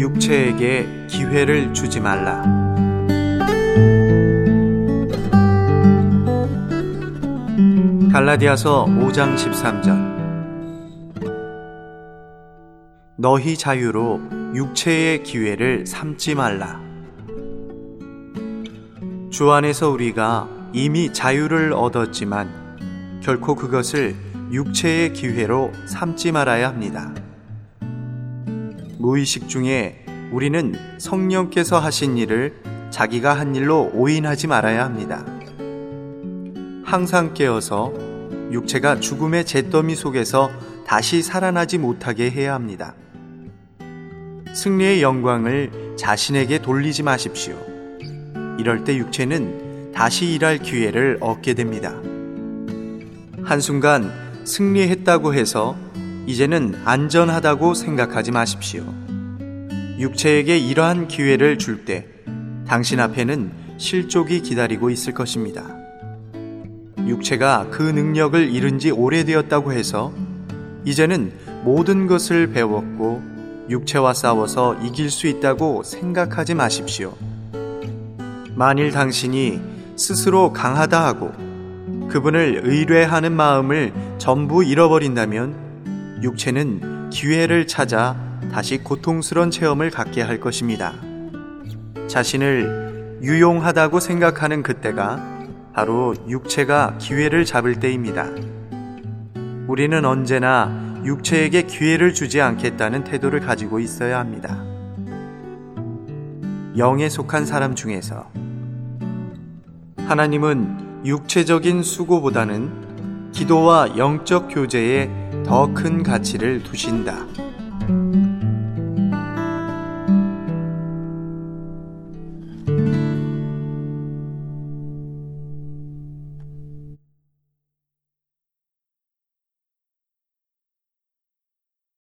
육체에게 기회를 주지 말라. 갈라디아서 5장 13절 너희 자유로 육체의 기회를 삼지 말라. 주 안에서 우리가 이미 자유를 얻었지만 결코 그것을 육체의 기회로 삼지 말아야 합니다. 무의식 중에 우리는 성령께서 하신 일을 자기가 한 일로 오인하지 말아야 합니다. 항상 깨어서 육체가 죽음의 잿더미 속에서 다시 살아나지 못하게 해야 합니다. 승리의 영광을 자신에게 돌리지 마십시오. 이럴 때 육체는 다시 일할 기회를 얻게 됩니다. 한순간 승리했다고 해서 이제는 안전하다고 생각하지 마십시오. 육체에게 이러한 기회를 줄 때 당신 앞에는 실족이 기다리고 있을 것입니다. 육체가 그 능력을 잃은 지 오래되었다고 해서 이제는 모든 것을 배웠고 육체와 싸워서 이길 수 있다고 생각하지 마십시오. 만일 당신이 스스로 강하다 하고 그분을 의뢰하는 마음을 전부 잃어버린다면 육체는 기회를 찾아 다시 고통스러운 체험을 갖게 할 것입니다. 자신을 유용하다고 생각하는 그때가 바로 육체가 기회를 잡을 때입니다. 우리는 언제나 육체에게 기회를 주지 않겠다는 태도를 가지고 있어야 합니다. 영에 속한 사람 중에서 하나님은 육체적인 수고보다는 기도와 영적 교제에 더 큰 가치를 두신다.